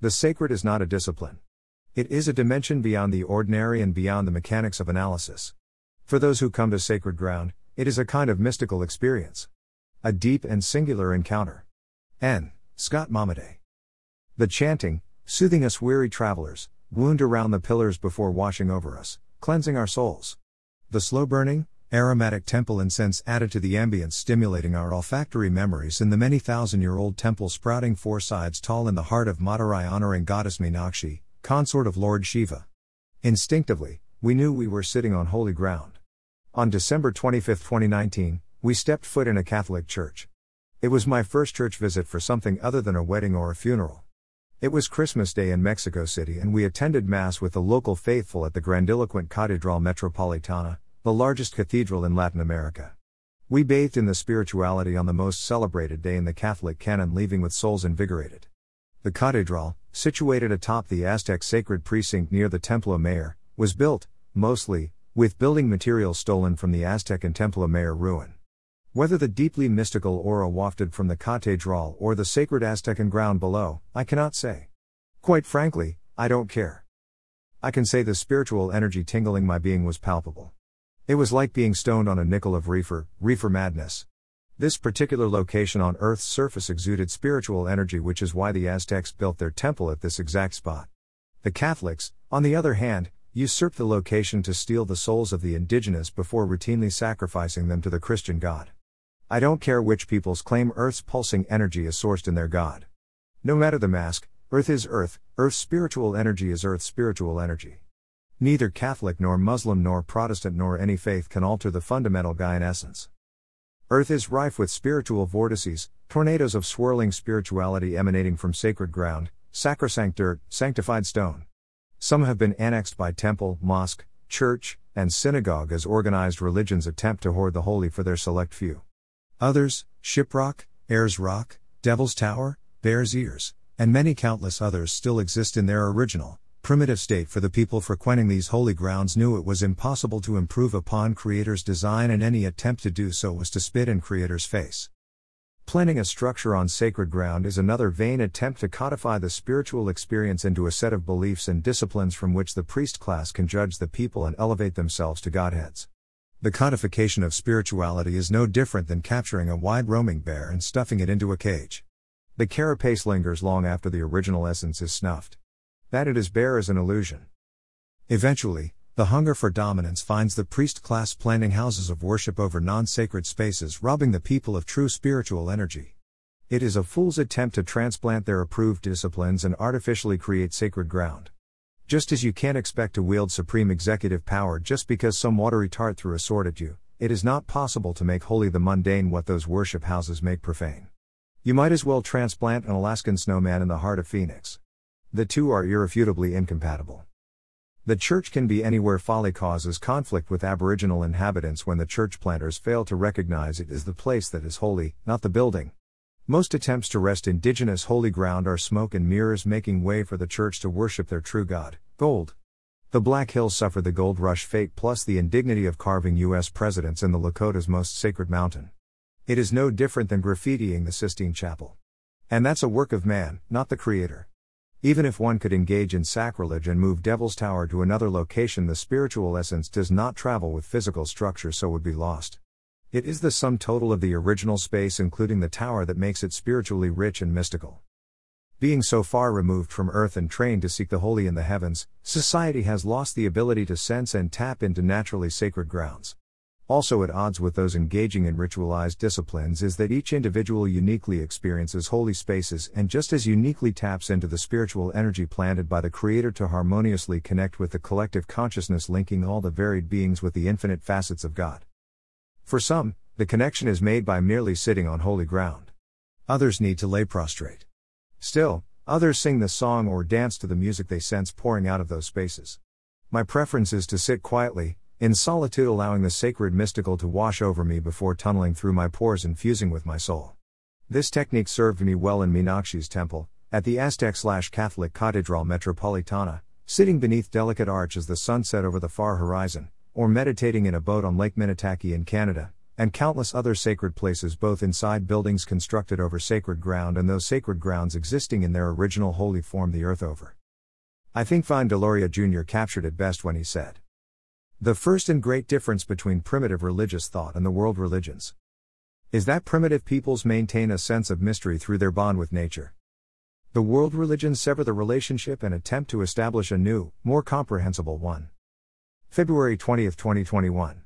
The sacred is not a discipline. It is a dimension beyond the ordinary and beyond the mechanics of analysis. For those who come to sacred ground, it is a kind of mystical experience. A deep and singular encounter. N. Scott Momaday. The chanting, soothing us weary travelers, wound around the pillars before washing over us, cleansing our souls. The slow burning, aromatic temple incense added to the ambience, stimulating our olfactory memories in the many thousand year old temple sprouting four sides tall in the heart of Madurai, honoring goddess Meenakshi, consort of Lord Shiva. Instinctively, we knew we were sitting on holy ground. On December 25, 2019, we stepped foot in a Catholic church. It was my first church visit for something other than a wedding or a funeral. It was Christmas Day in Mexico City, and we attended Mass with the local faithful at the grandiloquent Catedral Metropolitana, the largest cathedral in Latin America. We bathed in the spirituality on the most celebrated day in the Catholic canon, leaving with souls invigorated. The cathedral, situated atop the Aztec sacred precinct near the Templo Mayor, was built, mostly, with building materials stolen from the Aztec and Templo Mayor ruin. Whether the deeply mystical aura wafted from the cathedral or the sacred Aztecan ground below, I cannot say. Quite frankly, I don't care. I can say the spiritual energy tingling my being was palpable. It was like being stoned on a nickel of reefer, reefer madness. This particular location on Earth's surface exuded spiritual energy, which is why the Aztecs built their temple at this exact spot. The Catholics, on the other hand, usurped the location to steal the souls of the indigenous before routinely sacrificing them to the Christian God. I don't care which peoples claim Earth's pulsing energy is sourced in their God. No matter the mask, Earth is Earth, Earth's spiritual energy is Earth's spiritual energy. Neither Catholic nor Muslim nor Protestant nor any faith can alter the fundamental Gaian essence. Earth is rife with spiritual vortices, tornadoes of swirling spirituality emanating from sacred ground, sacrosanct dirt, sanctified stone. Some have been annexed by temple, mosque, church, and synagogue as organized religions attempt to hoard the holy for their select few. Others, Shiprock, Ayers Rock, Devil's Tower, Bear's Ears, and many countless others still exist in their original, primitive state for the people frequenting these holy grounds knew it was impossible to improve upon Creator's design and any attempt to do so was to spit in Creator's face. Planning a structure on sacred ground is another vain attempt to codify the spiritual experience into a set of beliefs and disciplines from which the priest class can judge the people and elevate themselves to godheads. The codification of spirituality is no different than capturing a wide roaming bear and stuffing it into a cage. The carapace lingers long after the original essence is snuffed. That it is bare is an illusion. Eventually, the hunger for dominance finds the priest class planting houses of worship over non sacred spaces, robbing the people of true spiritual energy. It is a fool's attempt to transplant their approved disciplines and artificially create sacred ground. Just as you can't expect to wield supreme executive power just because some watery tart threw a sword at you, it is not possible to make holy the mundane what those worship houses make profane. You might as well transplant an Alaskan snowman in the heart of Phoenix. The two are irrefutably incompatible. The church can be anywhere folly causes conflict with Aboriginal inhabitants when the church planters fail to recognize it as the place that is holy, not the building. Most attempts to wrest indigenous holy ground are smoke and mirrors making way for the church to worship their true God, gold. The Black Hills suffered the gold rush fate plus the indignity of carving U.S. presidents in the Lakota's most sacred mountain. It is no different than graffitiing the Sistine Chapel. And that's a work of man, not the Creator. Even if one could engage in sacrilege and move Devil's Tower to another location, the spiritual essence does not travel with physical structure, so would be lost. It is the sum total of the original space, including the tower, that makes it spiritually rich and mystical. Being so far removed from earth and trained to seek the holy in the heavens, society has lost the ability to sense and tap into naturally sacred grounds. Also, at odds with those engaging in ritualized disciplines is that each individual uniquely experiences holy spaces and just as uniquely taps into the spiritual energy planted by the Creator to harmoniously connect with the collective consciousness linking all the varied beings with the infinite facets of God. For some, the connection is made by merely sitting on holy ground. Others need to lay prostrate. Still, others sing the song or dance to the music they sense pouring out of those spaces. My preference is to sit quietly, in solitude, allowing the sacred mystical to wash over me before tunneling through my pores and fusing with my soul. This technique served me well in Meenakshi's temple, at the Aztec slash Catholic Catedral Metropolitana, sitting beneath delicate arch as the sun set over the far horizon, or meditating in a boat on Lake Minnitaki in Canada, and countless other sacred places both inside buildings constructed over sacred ground and those sacred grounds existing in their original holy form the earth over. I think Vine Deloria Jr. captured it best when he said, The first and great difference between primitive religious thought and the world religions is that primitive peoples maintain a sense of mystery through their bond with nature. The world religions sever the relationship and attempt to establish a new, more comprehensible one. February 20, 2021.